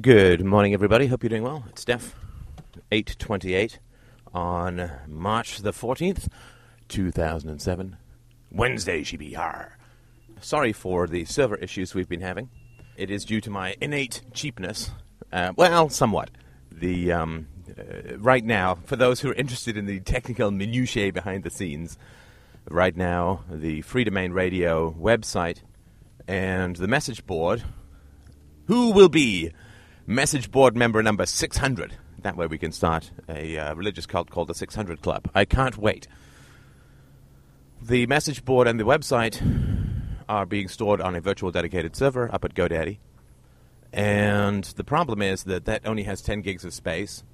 Good morning, everybody. Hope you're doing well. It's Steph, 828 on March the 14th, 2007. Wednesday, she be har. Sorry for the server issues we've been having. It is due to my innate cheapness. Uh, well, somewhat. The um, uh, right now, for those who are interested in the technical minutiae behind the scenes, right now the Free Domain Radio website and the message board. Who will be message board member number 600? That way we can start a uh, religious cult called the 600 Club. I can't wait. The message board and the website are being stored on a virtual dedicated server up at GoDaddy. And the problem is that that only has 10 gigs of space,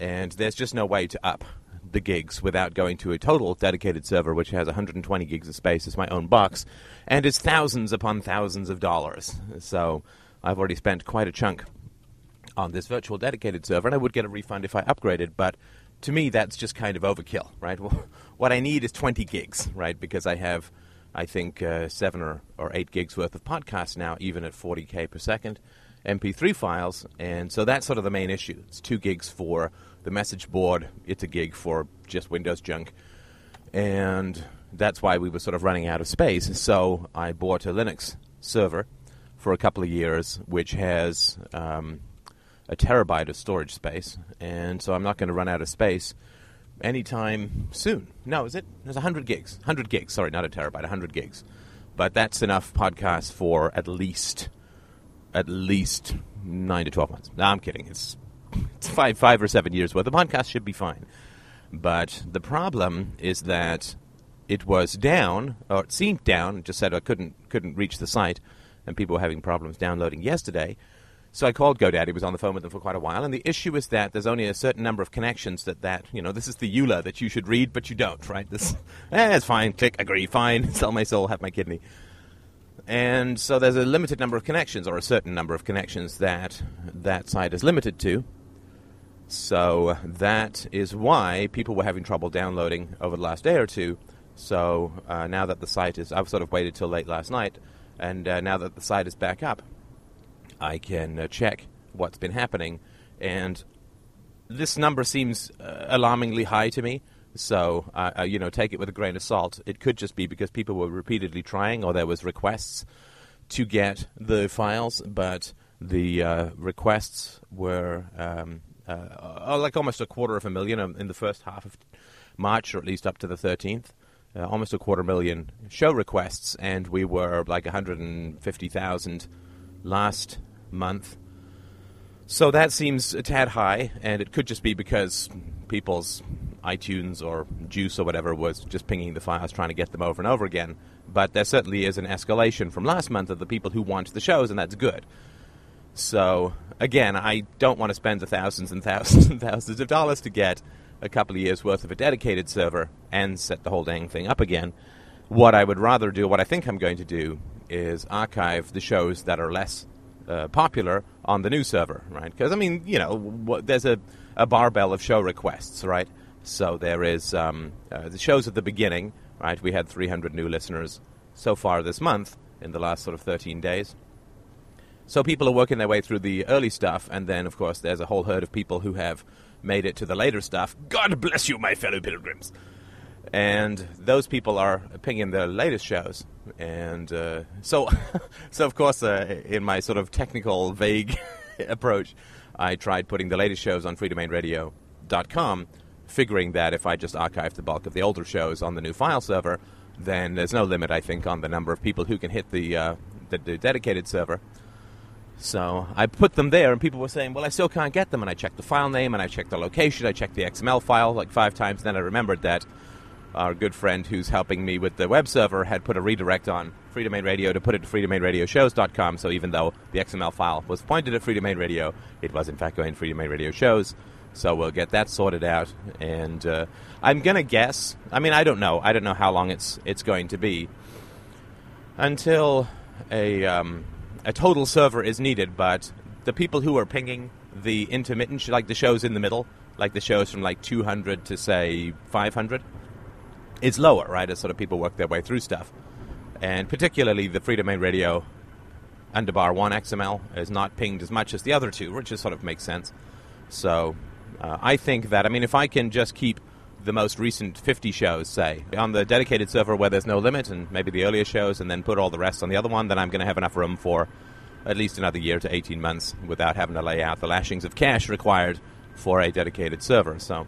and there's just no way to up the gigs without going to a total dedicated server, which has 120 gigs of space as my own box, and is thousands upon thousands of dollars. So I've already spent quite a chunk on this virtual dedicated server, and I would get a refund if I upgraded, but to me, that's just kind of overkill, right? Well, what I need is 20 gigs, right? Because I have, I think, uh, seven or, or eight gigs worth of podcasts now, even at 40k per second, MP3 files, and so that's sort of the main issue. It's two gigs for the message board, it's a gig for just Windows junk, and that's why we were sort of running out of space. So I bought a Linux server for a couple of years, which has um, a terabyte of storage space, and so I'm not going to run out of space anytime soon. No, is it? There's 100 gigs. 100 gigs, sorry, not a terabyte, 100 gigs. But that's enough podcasts for at least at least 9 to 12 months. No, I'm kidding. It's it's 5 5 or 7 years worth. The podcast should be fine. But the problem is that it was down, or it seemed down, just said I couldn't couldn't reach the site and people were having problems downloading yesterday. So I called GoDaddy, was on the phone with them for quite a while, and the issue is that there's only a certain number of connections that, that you know, this is the EULA that you should read, but you don't, right? This, eh, it's fine, click, agree, fine, sell my soul, have my kidney. And so there's a limited number of connections, or a certain number of connections that that site is limited to. So that is why people were having trouble downloading over the last day or two. So uh, now that the site is, I've sort of waited till late last night, and uh, now that the site is back up, I can uh, check what's been happening, and this number seems uh, alarmingly high to me. So uh, uh, you know, take it with a grain of salt. It could just be because people were repeatedly trying, or there was requests to get the files, but the uh, requests were um, like almost a quarter of a million in the first half of March, or at least up to the 13th. Uh, almost a quarter million show requests, and we were like 150,000 last month. So that seems a tad high, and it could just be because people's iTunes or Juice or whatever was just pinging the files, trying to get them over and over again. But there certainly is an escalation from last month of the people who want the shows, and that's good. So again, I don't want to spend the thousands and thousands and thousands of dollars to get a couple of years worth of a dedicated server and set the whole dang thing up again. What I would rather do, what I think I'm going to do, is archive the shows that are less uh, popular on the new server, right? Because I mean, you know, there's a, a barbell of show requests, right? So there is um, uh, the shows at the beginning, right? We had 300 new listeners so far this month in the last sort of 13 days. So people are working their way through the early stuff, and then, of course, there's a whole herd of people who have made it to the later stuff. God bless you, my fellow pilgrims. And those people are pinging the latest shows, and uh, so, so of course, uh, in my sort of technical, vague approach, I tried putting the latest shows on freedomainradio.com, figuring that if I just archive the bulk of the older shows on the new file server, then there's no limit, I think, on the number of people who can hit the, uh, the, the dedicated server. So I put them there, and people were saying, "Well, I still can't get them." And I checked the file name, and I checked the location, I checked the XML file like five times. Then I remembered that our good friend who's helping me with the web server had put a redirect on Freedomain Radio to put it to freedomainradioshows.com. So even though the XML file was pointed at Freedomain Radio, it was in fact going to Freedomain Radio Shows. So we'll get that sorted out, and uh, I'm gonna guess. I mean, I don't know. I don't know how long it's it's going to be until a um, a total server is needed, but the people who are pinging the intermittent, like the shows in the middle, like the shows from like 200 to say 500, it's lower, right? As sort of people work their way through stuff. And particularly the Freedomain Radio underbar 1 XML is not pinged as much as the other two, which just sort of makes sense. So uh, I think that, I mean, if I can just keep the most recent 50 shows, say, on the dedicated server where there's no limit, and maybe the earlier shows, and then put all the rest on the other one, then I'm going to have enough room for at least another year to 18 months without having to lay out the lashings of cash required for a dedicated server. So,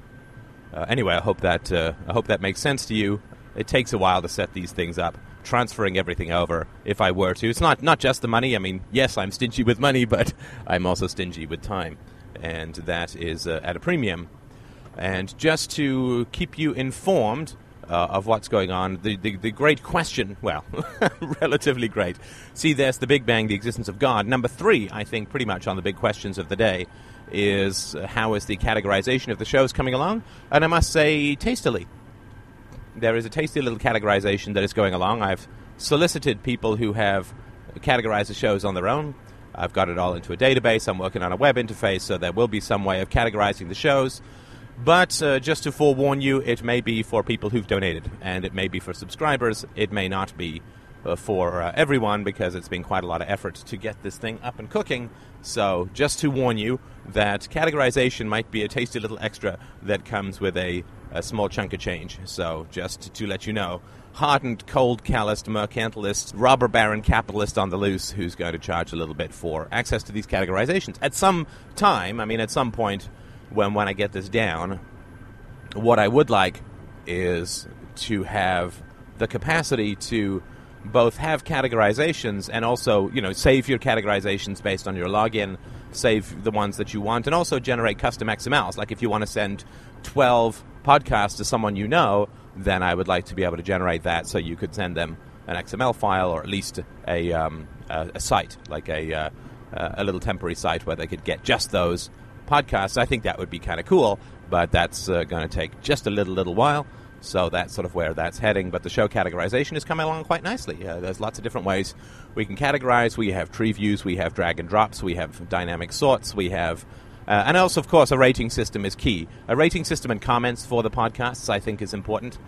uh, anyway, I hope that uh, I hope that makes sense to you. It takes a while to set these things up. Transferring everything over, if I were to, it's not not just the money. I mean, yes, I'm stingy with money, but I'm also stingy with time, and that is uh, at a premium. And just to keep you informed uh, of what's going on, the, the, the great question, well, relatively great. See, there's the Big Bang, the existence of God. Number three, I think, pretty much on the big questions of the day, is uh, how is the categorization of the shows coming along? And I must say, tastily. There is a tasty little categorization that is going along. I've solicited people who have categorized the shows on their own. I've got it all into a database. I'm working on a web interface, so there will be some way of categorizing the shows. But uh, just to forewarn you, it may be for people who've donated, and it may be for subscribers. It may not be uh, for uh, everyone because it's been quite a lot of effort to get this thing up and cooking. So, just to warn you that categorization might be a tasty little extra that comes with a, a small chunk of change. So, just to let you know, hardened, cold, calloused, mercantilist, robber baron capitalist on the loose who's going to charge a little bit for access to these categorizations. At some time, I mean, at some point, when when I get this down, what I would like is to have the capacity to both have categorizations and also, you know, save your categorizations based on your login, save the ones that you want, and also generate custom XMLs. Like if you want to send 12 podcasts to someone you know, then I would like to be able to generate that so you could send them an XML file or at least a, um, a, a, site, like a, uh, a little temporary site where they could get just those podcasts. I think that would be kind of cool, but that's uh, going to take just a little, little while. So that's sort of where that's heading. But the show categorization is coming along quite nicely. Uh, there's lots of different ways we can categorize. We have tree views, we have drag and drops, we have dynamic sorts, we have. Uh, and also, of course, a rating system is key. A rating system and comments for the podcasts, I think, is important.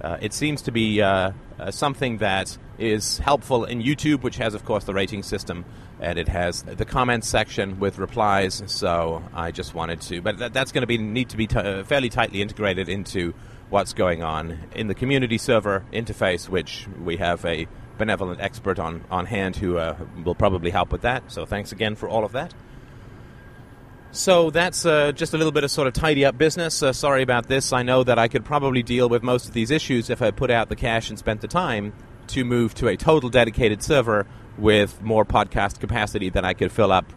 Uh, it seems to be uh, uh, something that is helpful in YouTube, which has, of course, the rating system, and it has the comments section with replies. So I just wanted to, but that, that's going to be need to be t- uh, fairly tightly integrated into what's going on in the community server interface, which we have a benevolent expert on on hand who uh, will probably help with that. So thanks again for all of that. So that's uh, just a little bit of sort of tidy up business. Uh, sorry about this. I know that I could probably deal with most of these issues if I put out the cash and spent the time to move to a total dedicated server with more podcast capacity than I could fill up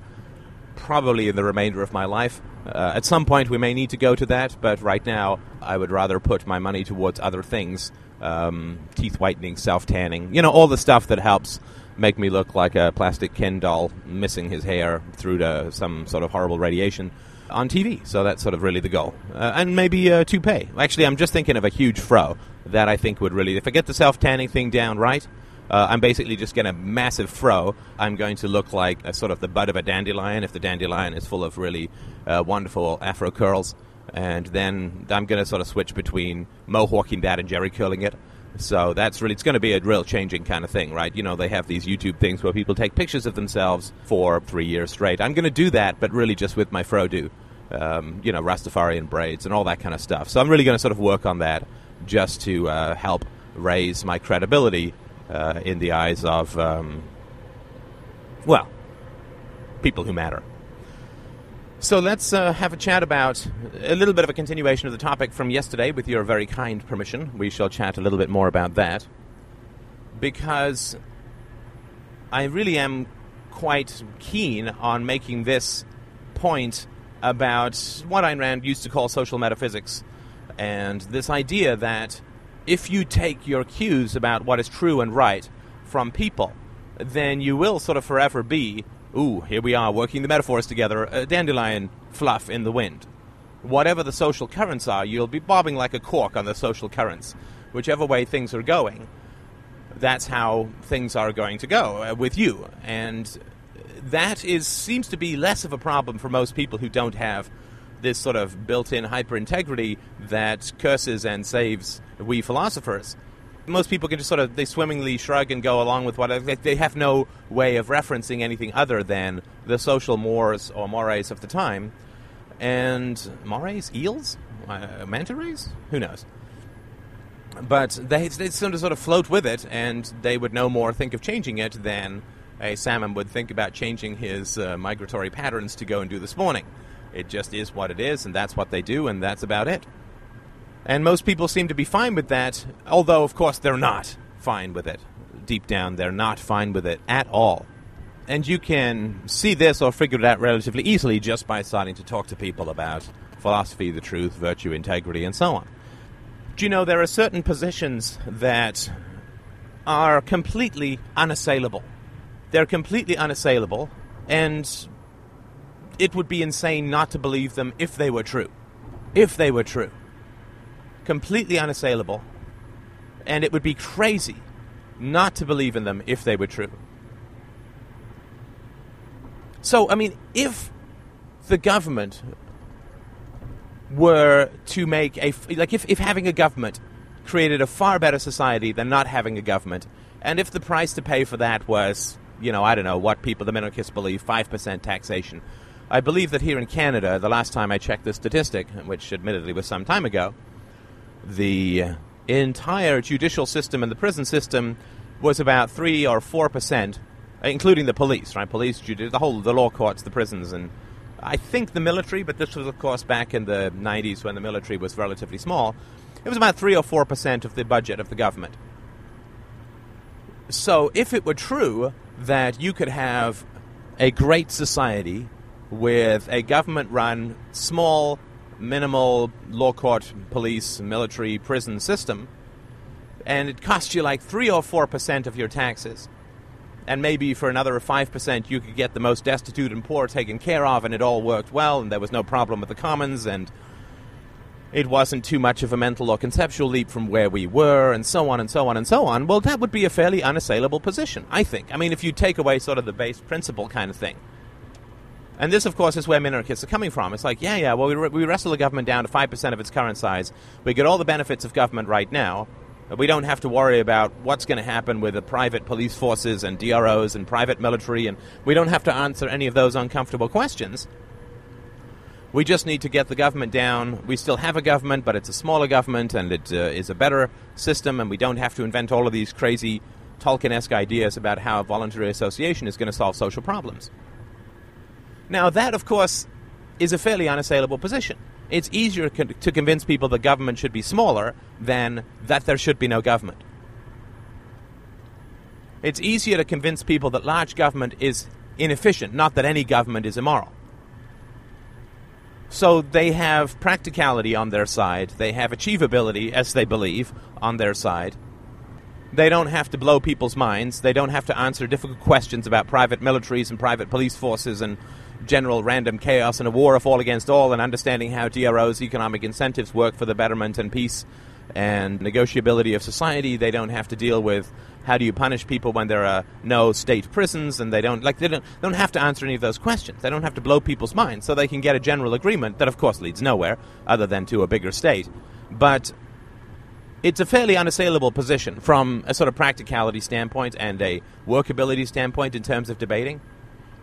probably in the remainder of my life. Uh, at some point, we may need to go to that, but right now, I would rather put my money towards other things um, teeth whitening, self tanning, you know, all the stuff that helps make me look like a plastic Ken doll missing his hair through to some sort of horrible radiation on TV. So that's sort of really the goal. Uh, and maybe a toupee. Actually, I'm just thinking of a huge fro that I think would really, if I get the self tanning thing down right, uh, I'm basically just getting a massive fro. I'm going to look like a sort of the bud of a dandelion if the dandelion is full of really uh, wonderful afro curls. And then I'm going to sort of switch between mohawking that and jerry curling it. So that's really, it's going to be a real changing kind of thing, right? You know, they have these YouTube things where people take pictures of themselves for three years straight. I'm going to do that, but really just with my Frodo, um, you know, Rastafarian braids and all that kind of stuff. So I'm really going to sort of work on that just to uh, help raise my credibility uh, in the eyes of, um, well, people who matter. So let's uh, have a chat about a little bit of a continuation of the topic from yesterday, with your very kind permission. We shall chat a little bit more about that. Because I really am quite keen on making this point about what Ayn Rand used to call social metaphysics, and this idea that if you take your cues about what is true and right from people, then you will sort of forever be Ooh, here we are working the metaphors together, a dandelion fluff in the wind. Whatever the social currents are, you'll be bobbing like a cork on the social currents. Whichever way things are going, that's how things are going to go uh, with you. And that is seems to be less of a problem for most people who don't have this sort of built-in hyper integrity that curses and saves we philosophers. Most people can just sort of they swimmingly shrug and go along with what they have no way of referencing anything other than the social mores or mores of the time. And mores eels uh, manta rays? Who knows? But they they sort of sort of float with it and they would no more think of changing it than a salmon would think about changing his uh, migratory patterns to go and do the spawning it just is what it is and that's what they do and that's about it and most people seem to be fine with that, although, of course, they're not fine with it. Deep down, they're not fine with it at all. And you can see this or figure it out relatively easily just by starting to talk to people about philosophy, the truth, virtue, integrity, and so on. Do you know there are certain positions that are completely unassailable? They're completely unassailable, and it would be insane not to believe them if they were true. If they were true completely unassailable, and it would be crazy not to believe in them if they were true. So, I mean, if the government were to make a like if, if having a government created a far better society than not having a government and if the price to pay for that was you know i don't know what people the minarchists believe 5% taxation i believe that here in canada the last time i checked the statistic which admittedly was some time ago the entire judicial system and the prison system was about three or four percent, including the police, right? Police, judi- the whole, the law courts, the prisons, and I think the military. But this was, of course, back in the '90s when the military was relatively small. It was about three or four percent of the budget of the government. So, if it were true that you could have a great society with a government-run small minimal law court, police, military, prison system, and it costs you like 3 or 4% of your taxes. And maybe for another 5% you could get the most destitute and poor taken care of, and it all worked well, and there was no problem with the commons, and it wasn't too much of a mental or conceptual leap from where we were, and so on and so on and so on. Well, that would be a fairly unassailable position, I think. I mean, if you take away sort of the base principle kind of thing. And this, of course, is where minarchists are coming from. It's like, yeah, yeah, well, we, we wrestle the government down to 5% of its current size. We get all the benefits of government right now. We don't have to worry about what's going to happen with the private police forces and DROs and private military, and we don't have to answer any of those uncomfortable questions. We just need to get the government down. We still have a government, but it's a smaller government, and it uh, is a better system, and we don't have to invent all of these crazy Tolkien esque ideas about how a voluntary association is going to solve social problems. Now, that, of course, is a fairly unassailable position. It's easier to convince people that government should be smaller than that there should be no government. It's easier to convince people that large government is inefficient, not that any government is immoral. So they have practicality on their side, they have achievability, as they believe, on their side. They don't have to blow people's minds, they don't have to answer difficult questions about private militaries and private police forces and general random chaos and a war of all against all, and understanding how DRO's economic incentives work for the betterment and peace and negotiability of society. They don't have to deal with how do you punish people when there are no state prisons, and they don't like they don't, they don't have to answer any of those questions. They don't have to blow people's minds, so they can get a general agreement that, of course, leads nowhere other than to a bigger state. But it's a fairly unassailable position from a sort of practicality standpoint and a workability standpoint in terms of debating.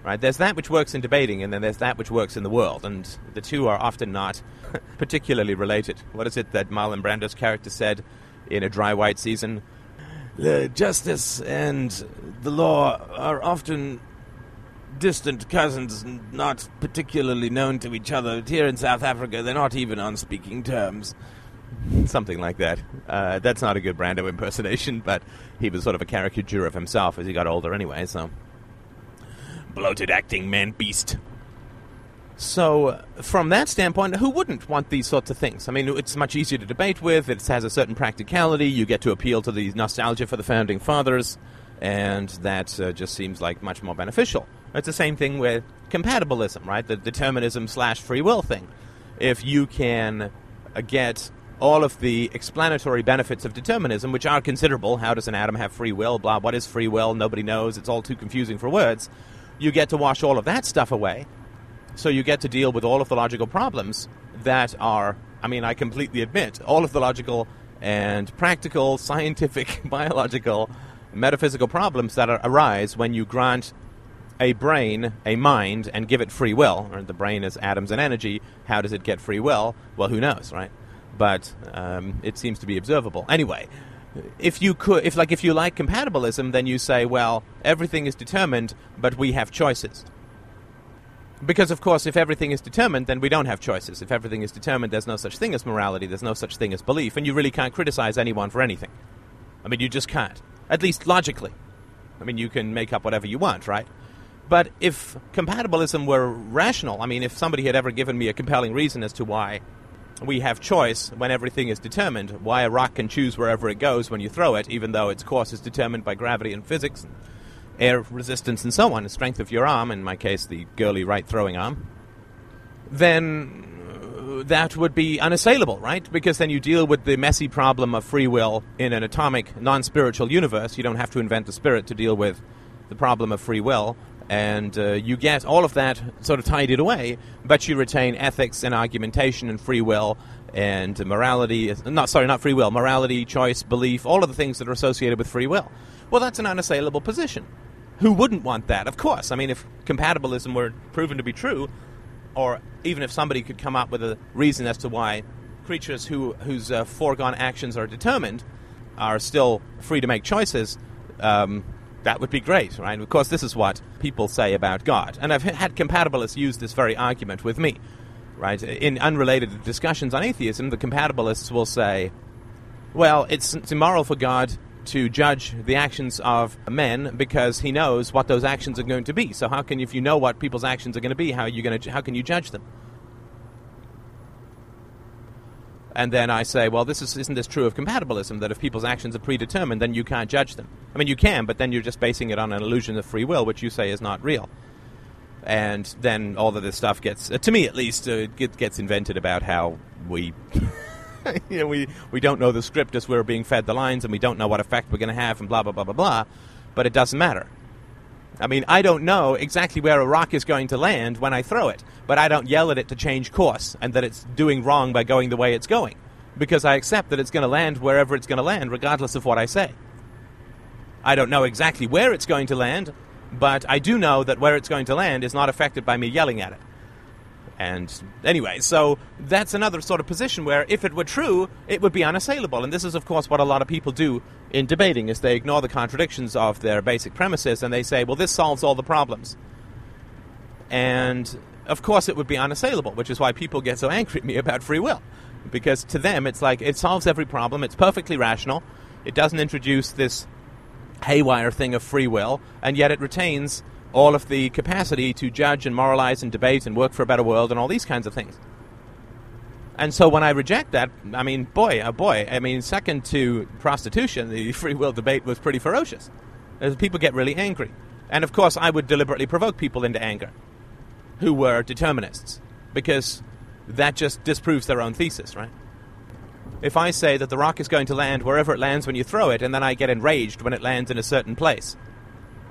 Right? There's that which works in debating, and then there's that which works in the world, and the two are often not particularly related. What is it that Marlon Brando's character said in A Dry White Season? The justice and the law are often distant cousins, not particularly known to each other. Here in South Africa, they're not even on speaking terms. Something like that. Uh, that's not a good Brando impersonation, but he was sort of a caricature of himself as he got older anyway, so bloated acting man beast. So, from that standpoint, who wouldn't want these sorts of things? I mean, it's much easier to debate with, it has a certain practicality, you get to appeal to the nostalgia for the founding fathers, and that uh, just seems like much more beneficial. It's the same thing with compatibilism, right? The determinism slash free will thing. If you can uh, get all of the explanatory benefits of determinism, which are considerable, how does an atom have free will, blah, what is free will, nobody knows, it's all too confusing for words you get to wash all of that stuff away. So you get to deal with all of the logical problems that are, I mean, I completely admit, all of the logical and practical, scientific, biological, metaphysical problems that are, arise when you grant a brain a mind and give it free will. Or the brain is atoms and energy. How does it get free will? Well, who knows, right? But um, it seems to be observable. Anyway, if you could, if like if you like compatibilism, then you say, well, everything is determined, but we have choices. Because, of course, if everything is determined, then we don't have choices. If everything is determined, there's no such thing as morality, there's no such thing as belief, and you really can't criticize anyone for anything. I mean, you just can't. At least logically. I mean, you can make up whatever you want, right? But if compatibilism were rational, I mean, if somebody had ever given me a compelling reason as to why we have choice when everything is determined, why a rock can choose wherever it goes when you throw it, even though its course is determined by gravity and physics, and air resistance, and so on, the strength of your arm, in my case, the girly right throwing arm, then uh, that would be unassailable, right? Because then you deal with the messy problem of free will in an atomic, non spiritual universe. You don't have to invent a spirit to deal with the problem of free will and uh, you get all of that sort of tidied away, but you retain ethics and argumentation and free will and morality. Not sorry, not free will, morality, choice, belief, all of the things that are associated with free will. Well, that's an unassailable position. Who wouldn't want that? Of course. I mean, if compatibilism were proven to be true, or even if somebody could come up with a reason as to why creatures who, whose uh, foregone actions are determined are still free to make choices, um, that would be great, right? Of course, this is what people say about God. And I've had compatibilists use this very argument with me, right? In unrelated discussions on atheism, the compatibilists will say, well, it's, it's immoral for God to judge the actions of men because he knows what those actions are going to be. So how can if you know what people's actions are going to be, how are you going to how can you judge them? And then I say, well, this is, isn't this true of compatibilism? That if people's actions are predetermined, then you can't judge them. I mean, you can, but then you're just basing it on an illusion of free will, which you say is not real. And then all of this stuff gets, uh, to me at least, uh, it gets invented about how we, you know, we we don't know the script as we're being fed the lines, and we don't know what effect we're going to have, and blah blah blah blah blah. But it doesn't matter. I mean, I don't know exactly where a rock is going to land when I throw it, but I don't yell at it to change course and that it's doing wrong by going the way it's going, because I accept that it's going to land wherever it's going to land, regardless of what I say. I don't know exactly where it's going to land, but I do know that where it's going to land is not affected by me yelling at it. And anyway, so that's another sort of position where if it were true, it would be unassailable. And this is, of course, what a lot of people do in debating is they ignore the contradictions of their basic premises and they say, well, this solves all the problems. And of course, it would be unassailable, which is why people get so angry at me about free will. Because to them, it's like it solves every problem, it's perfectly rational, it doesn't introduce this haywire thing of free will, and yet it retains all of the capacity to judge and moralize and debate and work for a better world and all these kinds of things. And so when I reject that, I mean, boy, oh boy, I mean, second to prostitution, the free will debate was pretty ferocious. Uh, people get really angry. And of course, I would deliberately provoke people into anger who were determinists because that just disproves their own thesis, right? If I say that the rock is going to land wherever it lands when you throw it, and then I get enraged when it lands in a certain place,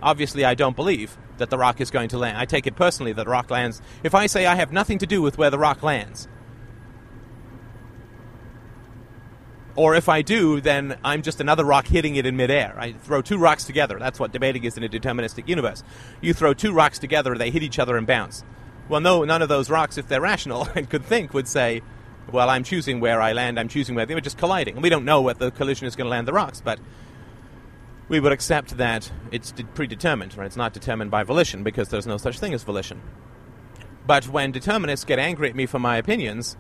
obviously I don't believe that the rock is going to land. I take it personally that the rock lands. If I say I have nothing to do with where the rock lands, or if I do, then I'm just another rock hitting it in midair. I throw two rocks together. That's what debating is in a deterministic universe. You throw two rocks together, they hit each other and bounce. Well, no, none of those rocks, if they're rational and could think, would say, well, I'm choosing where I land, I'm choosing where they were just colliding. And we don't know what the collision is going to land the rocks, but we would accept that it's predetermined, right? It's not determined by volition because there's no such thing as volition. But when determinists get angry at me for my opinions,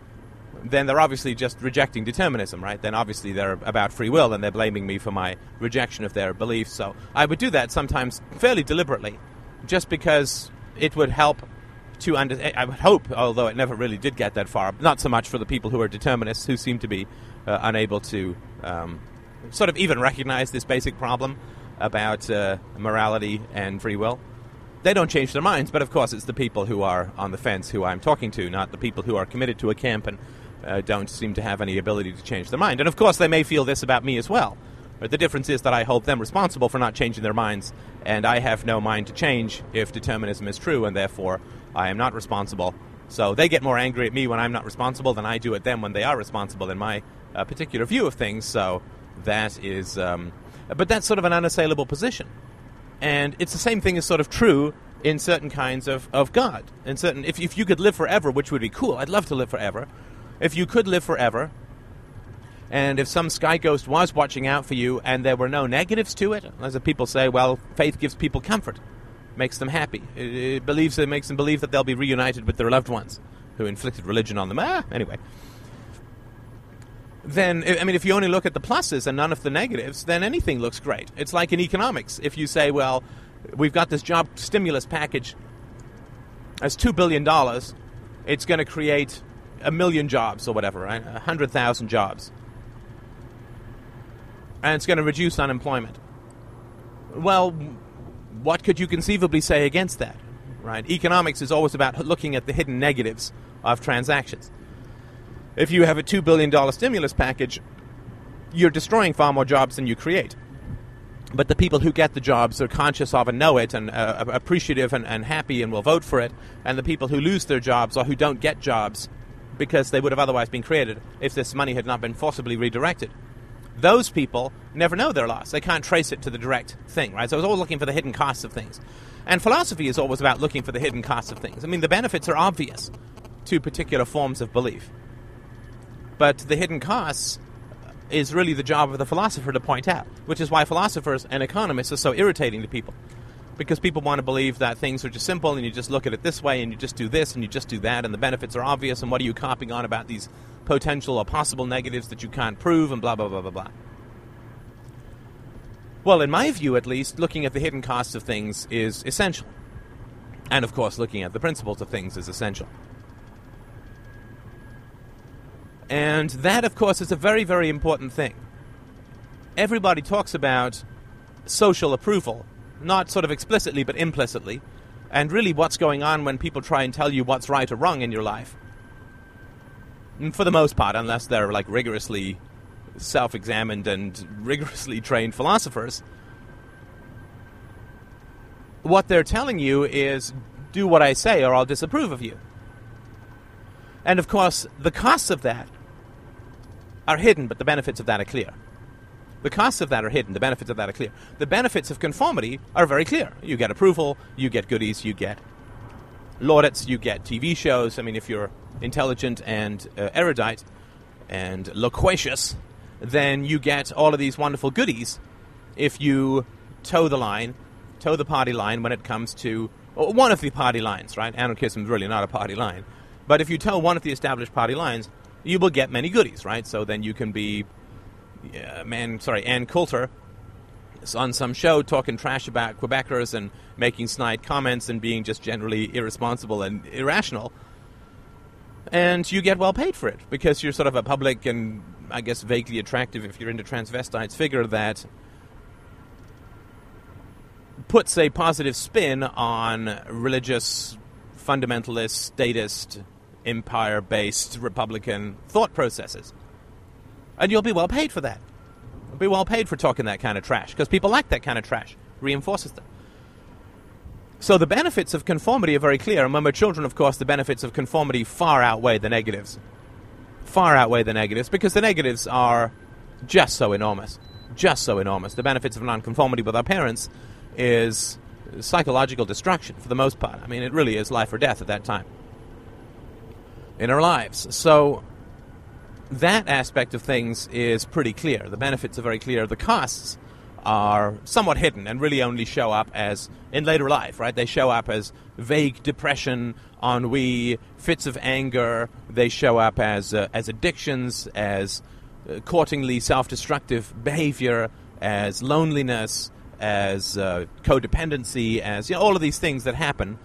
then they're obviously just rejecting determinism, right? Then obviously they're about free will and they're blaming me for my rejection of their beliefs. So I would do that sometimes fairly deliberately, just because it would help to under. I would hope, although it never really did get that far, not so much for the people who are determinists who seem to be uh, unable to um, sort of even recognize this basic problem about uh, morality and free will. They don't change their minds, but of course, it's the people who are on the fence who I'm talking to, not the people who are committed to a camp and uh, don't seem to have any ability to change their mind. And of course, they may feel this about me as well. But the difference is that I hold them responsible for not changing their minds, and I have no mind to change if determinism is true, and therefore I am not responsible So they get more angry at me when I'm not responsible than I do at them when they are responsible in my uh, particular view of things. So that is, um, but that's sort of an unassailable position. And it's the same thing is sort of true in certain kinds of, of God. In certain, if, if you could live forever, which would be cool, I'd love to live forever. If you could live forever, and if some sky ghost was watching out for you and there were no negatives to it, as people say, well, faith gives people comfort, makes them happy. It, it believes it makes them believe that they'll be reunited with their loved ones who inflicted religion on them. Ah, anyway. Then, I mean, if you only look at the pluses and none of the negatives, then anything looks great. It's like in economics. If you say, well, we've got this job stimulus package as $2 billion, it's going to create a million jobs or whatever, right? A 100,000 jobs and it's going to reduce unemployment. Well, what could you conceivably say against that? Right? Economics is always about looking at the hidden negatives of transactions. If you have a $2 billion stimulus package, you're destroying far more jobs than you create. But the people who get the jobs are conscious of and know it and uh, appreciative and, and happy and will vote for it. And the people who lose their jobs or who don't get jobs because they would have otherwise been created if this money had not been forcibly redirected those people never know their loss. They can't trace it to the direct thing, right? So it's always looking for the hidden costs of things. And philosophy is always about looking for the hidden costs of things. I mean, the benefits are obvious to particular forms of belief. But the hidden costs is really the job of the philosopher to point out, which is why philosophers and economists are so irritating to people. Because people want to believe that things are just simple and you just look at it this way and you just do this and you just do that and the benefits are obvious and what are you copying on about these potential or possible negatives that you can't prove, and blah, blah, blah, blah, blah. Well, in my view, at least, looking at the hidden costs of things is essential. And of course, looking at the principles of things is essential. And that, of course, is a very, very important thing. Everybody talks about social approval, not sort of explicitly, but implicitly, and really what's going on when people try and tell you what's right or wrong in your life mm, for the most part, unless they're like rigorously self-examined and rigorously trained philosophers, what they're telling you is do what I say or I'll disapprove of you. And of course, the costs of that are hidden, but the benefits of that are clear. The costs of that are hidden, the benefits of that are clear. The benefits of conformity are very clear. You get approval, you get goodies, you get laudits, you get TV shows. I mean, if you're intelligent and uh, erudite and loquacious, then you get all of these wonderful goodies if you toe the line, toe the party line when it comes to one of the party lines, right? Anarchism is really not a party line. But if you tell one of the established party lines, you will get many goodies, right? So then you can be, uh, man, sorry, Ann Coulter on some show talking trash about Quebecers and making snide comments and being just generally irresponsible and irrational. And you get well paid for it because you're sort of a public and I guess vaguely attractive if you're into transvestites figure that puts a positive spin on religious, fundamentalist, statist, empire based Republican thought processes. And you'll be well paid for that be well paid for talking that kind of trash because people like that kind of trash. Reinforces them. So the benefits of conformity are very clear. And when we're children, of course, the benefits of conformity far outweigh the negatives. Far outweigh the negatives because the negatives are just so enormous. Just so enormous. The benefits of nonconformity with our parents is psychological destruction for the most part. I mean, it really is life or death at that time in our lives. So that aspect of things is pretty clear. The benefits are very clear. The costs are somewhat hidden and really only show up as in later life, right? They show up as vague depression, ennui, fits of anger. They show up as uh, as addictions, as uh, courtingly self-destructive behavior, as loneliness, as uh, codependency, as you know, all of these things that happen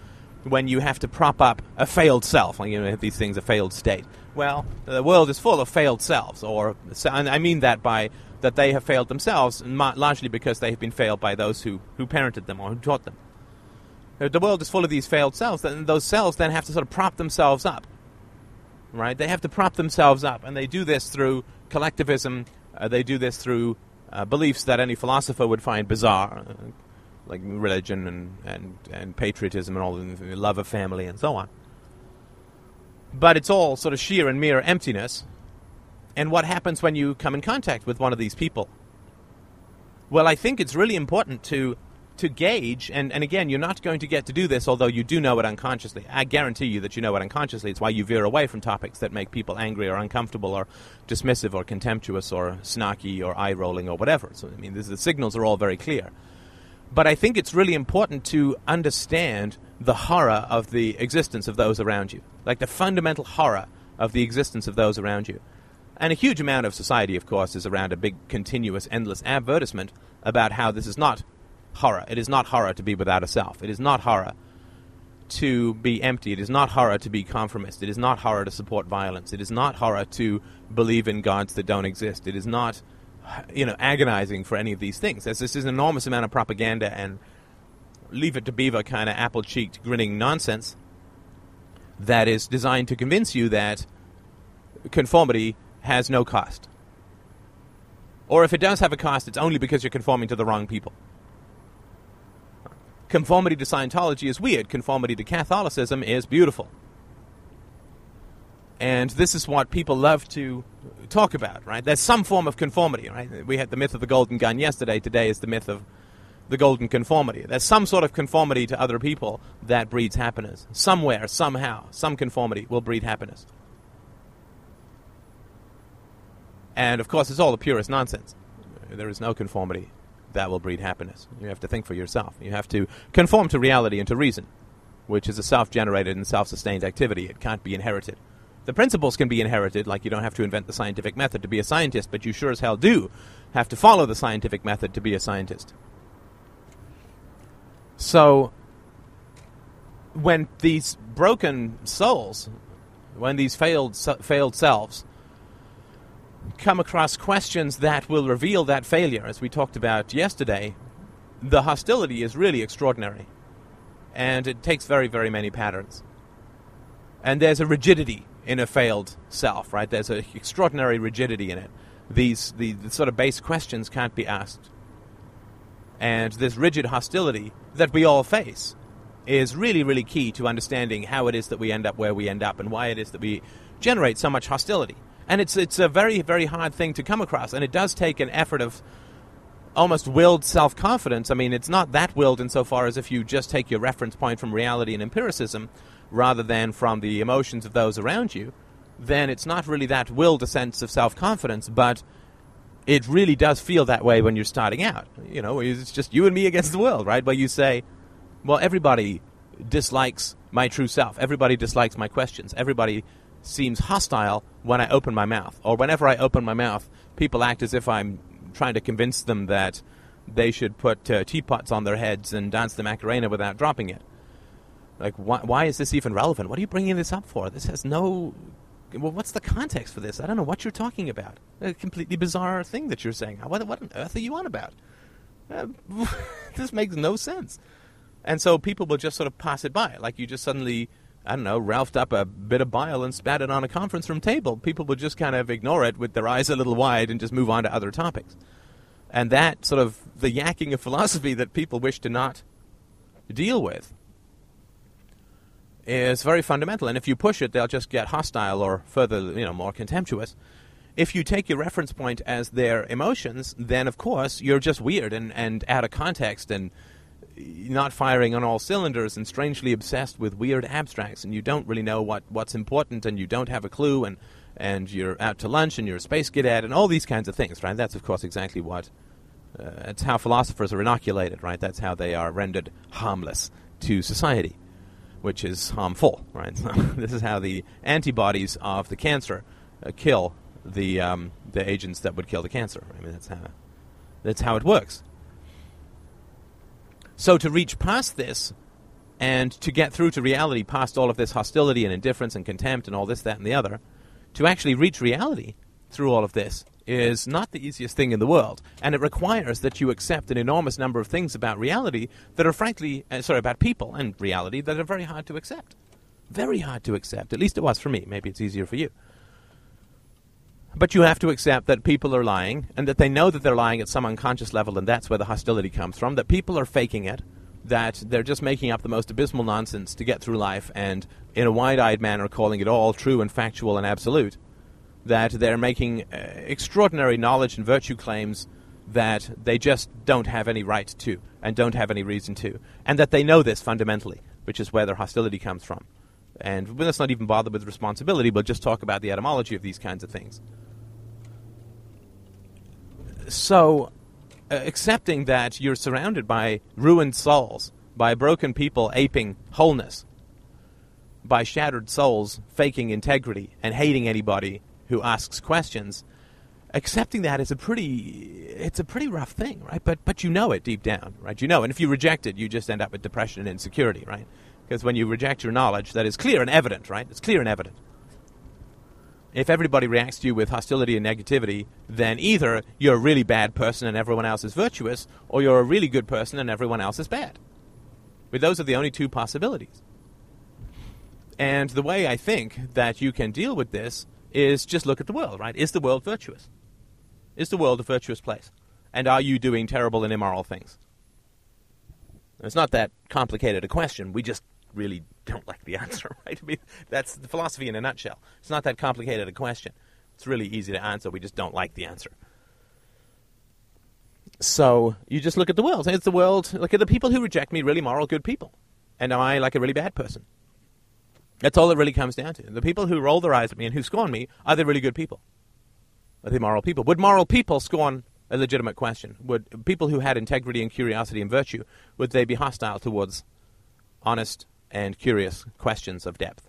when you have to prop up a failed self. Like, you know, these things, a failed state. Well, the world is full of failed selves, or and I mean that by that they have failed themselves, largely because they have been failed by those who, who parented them or who taught them. The world is full of these failed selves, and those selves then have to sort of prop themselves up. Right? They have to prop themselves up, and they do this through collectivism. Uh, they do this through uh, beliefs that any philosopher would find bizarre, uh, like religion and, and, and patriotism and all the love of family and so on. but it's all sort of sheer and mere emptiness. And what happens when you come in contact with one of these people? Well, I think it's really important to to gauge, and, and again, you're not going to get to do this, although you do know it unconsciously. I guarantee you that you know it unconsciously. It's why you veer away from topics that make people angry or uncomfortable or dismissive or contemptuous or snarky or eye rolling or whatever. So, I mean, this, the signals are all very clear. But I think it's really important to understand the horror of the existence of those around you, like the fundamental horror of the existence of those around you. And a huge amount of society, of course, is around a big, continuous, endless advertisement about how this is not horror. It is not horror to be without a self. It is not horror to be empty. It is not horror to be conformist. It is not horror to support violence. It is not horror to believe in gods that don't exist. It is not, you know, agonizing for any of these things. There's this is an enormous amount of propaganda and leave it to beaver kind of apple cheeked grinning nonsense that is designed to convince you that conformity has no cost. Or if it does have a cost, it's only because you're conforming to the wrong people conformity to Scientology is weird, conformity to Catholicism is beautiful. And this is what people love to talk about, right? There's some form of conformity, right? We had the myth of the golden gun yesterday. Today is the myth of the golden conformity. There's some sort of conformity to other people that breeds happiness. Somewhere, somehow, some conformity will breed happiness. And of course, it's all the purest nonsense. There is no conformity that will breed happiness. You have to think for yourself. You have to conform to reality and to reason, which is a self generated and self sustained activity. It can't be inherited. The principles can be inherited, like you don't have to invent the scientific method to be a scientist, but you sure as hell do have to follow the scientific method to be a scientist. So, when these broken souls, when these failed, failed selves, come across questions that will reveal that failure, as we talked about yesterday, the hostility is really extraordinary. And it takes very, very many patterns. And there's a rigidity in a failed self, right? There's an extraordinary rigidity in it. These the, the sort of base questions can't be asked. And this rigid hostility that we all face is really, really key to understanding how it is that we end up where we end up and why it is that we generate so much hostility and it's it's a very very hard thing to come across, and it does take an effort of almost willed self confidence. I mean, it's not that willed insofar as if you just take your reference point from reality and empiricism rather than from the emotions of those around you, then it's not really that willed a sense of self confidence, but it really does feel that way when you're starting out. You know, it's just you and me against the world, right? Where you say, well, everybody dislikes my true self. Everybody dislikes my questions. Everybody seems hostile when I open my mouth. Or whenever I open my mouth, people act as if I'm trying to convince them that they should put uh, teapots on their heads and dance the Macarena without dropping it. Like, why, why is this even relevant? What are you bringing this up for? This has no. Well, what's the context for this? I don't know what you're talking about. A completely bizarre thing that you're saying. What, what on earth are you on about? Uh, this makes no sense. And so people will just sort of pass it by. Like you just suddenly I don't know, ralphed up a bit of bile and spat it on a conference room table. People would just kind of ignore it with their eyes a little wide and just move on to other topics. And that sort of the yakking of philosophy that people wish to not deal with is very fundamental. And if you push it, they'll just get hostile or further, you know, more contemptuous. If you take your reference point as their emotions, then of course you're just weird and, and out of context and not firing on all cylinders and strangely obsessed with weird abstracts and you don't really know what, what's important and you don't have a clue and, and you're out to lunch and you're a space cadet and all these kinds of things, right? That's, of course, exactly what. Uh, it's how philosophers are inoculated, right? That's how they are rendered harmless to society, which is harmful, right? So this is how the antibodies of the cancer uh, kill the, um, the agents that would kill the cancer. I mean, that's how, that's how it works. So to reach past this and to get through to reality, past all of this hostility and indifference and contempt and all this, that, and the other, to actually reach reality through all of this is not the easiest thing in the world. And it requires that you accept an enormous number of things about reality that are frankly, uh, sorry, about people and reality that are very hard to accept. Very hard to accept. At least it was for me. Maybe it's easier for you. But you have to accept that people are lying and that they know that they're lying at some unconscious level, and that's where the hostility comes from. That people are faking it, that they're just making up the most abysmal nonsense to get through life and, in a wide eyed manner, calling it all true and factual and absolute, that they're making uh, extraordinary knowledge and virtue claims that they just don't have any right to and don't have any reason to, and that they know this fundamentally, which is where their hostility comes from. And let's not even bother with responsibility, but just talk about the etymology of these kinds of things. So, uh, accepting that you're surrounded by ruined souls, by broken people aping wholeness, by shattered souls faking integrity and hating anybody who asks questions, accepting that is a pretty it's a pretty rough thing, right? But but you know it deep down, right? You know, and if you reject it, you just end up with depression and insecurity, right? Because when you reject your knowledge, that is clear and evident, right? It's clear and evident if everybody reacts to you with hostility and negativity, then either you're a really bad person and everyone else is virtuous, or you're a really good person and everyone else is bad. But those are the only two possibilities. And the way I think that you can deal with this is just look at the world, right? Is the world virtuous? Is the world a virtuous place? And are you doing terrible and immoral things? It's not that complicated a question. We just really don't like the answer, right? I mean, that's the philosophy in a nutshell. It's not that complicated a question. It's really easy to answer. We just don't like the answer. So you just look at the world. It's the world. Look at the people who reject me, really moral, good people. And am I like a really bad person? That's all it really comes down to. The people who roll their eyes at me and who scorn me, are they really good people? Are they moral people? Would moral people scorn a legitimate question? Would people who had integrity and curiosity and virtue, would they be hostile towards honest, and curious questions of depth.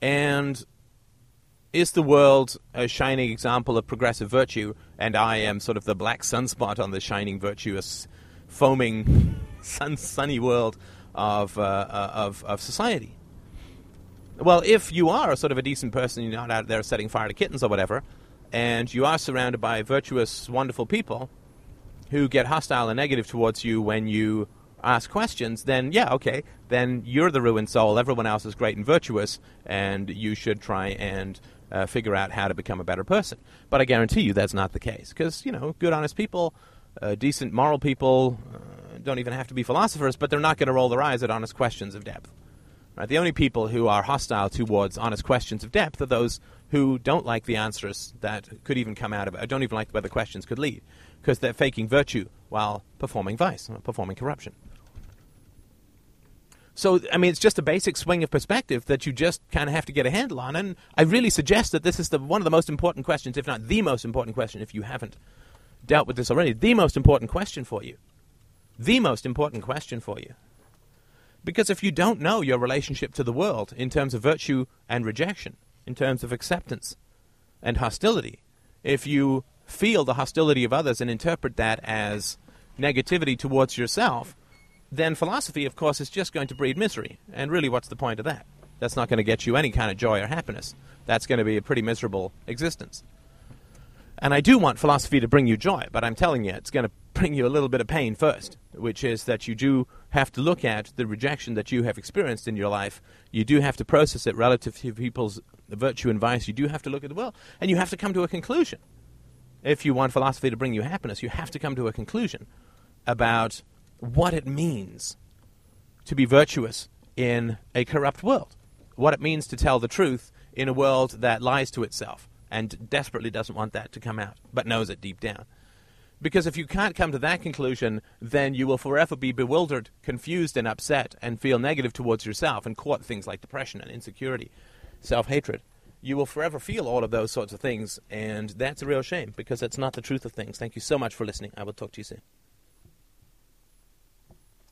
And is the world a shining example of progressive virtue, and I am sort of the black sunspot on the shining, virtuous, foaming, sun, sunny world of, uh, uh, of, of society? Well, if you are a sort of a decent person, you're not out there setting fire to kittens or whatever, and you are surrounded by virtuous, wonderful people who get hostile and negative towards you when you ask questions, then yeah, okay, then you're the ruined soul. Everyone else is great and virtuous, and you should try and uh, figure out how to become a better person. But I guarantee you that's not the case, because you know, good, honest people, uh, decent, moral people, uh, don't even have to be philosophers, but they're not going to roll their eyes at honest questions of depth. Right? The only people who are hostile towards honest questions of depth are those who don't like the answers that could even come out of it, or don't even like where the questions could lead, because they're faking virtue while performing vice, performing corruption. So, I mean, it's just a basic swing of perspective that you just kind of have to get a handle on. And I really suggest that this is the, one of the most important questions, if not the most important question, if you haven't dealt with this already. The most important question for you. The most important question for you. Because if you don't know your relationship to the world in terms of virtue and rejection, in terms of acceptance and hostility, if you feel the hostility of others and interpret that as negativity towards yourself, then philosophy, of course, is just going to breed misery. And really, what's the point of that? That's not going to get you any kind of joy or happiness. That's going to be a pretty miserable existence. And I do want philosophy to bring you joy, but I'm telling you, it's going to bring you a little bit of pain first, which is that you do have to look at the rejection that you have experienced in your life. You do have to process it relative to people's virtue and vice. You do have to look at the world, and you have to come to a conclusion. If you want philosophy to bring you happiness, you have to come to a conclusion about what it means to be virtuous in a corrupt world, what it means to tell the truth in a world that lies to itself and desperately doesn't want that to come out, but knows it deep down. Because if you can't come to that conclusion, then you will forever be bewildered, confused, and upset, and feel negative towards yourself and court things like depression and insecurity, self hatred. You will forever feel all of those sorts of things, and that's a real shame because that's not the truth of things. Thank you so much for listening. I will talk to you soon.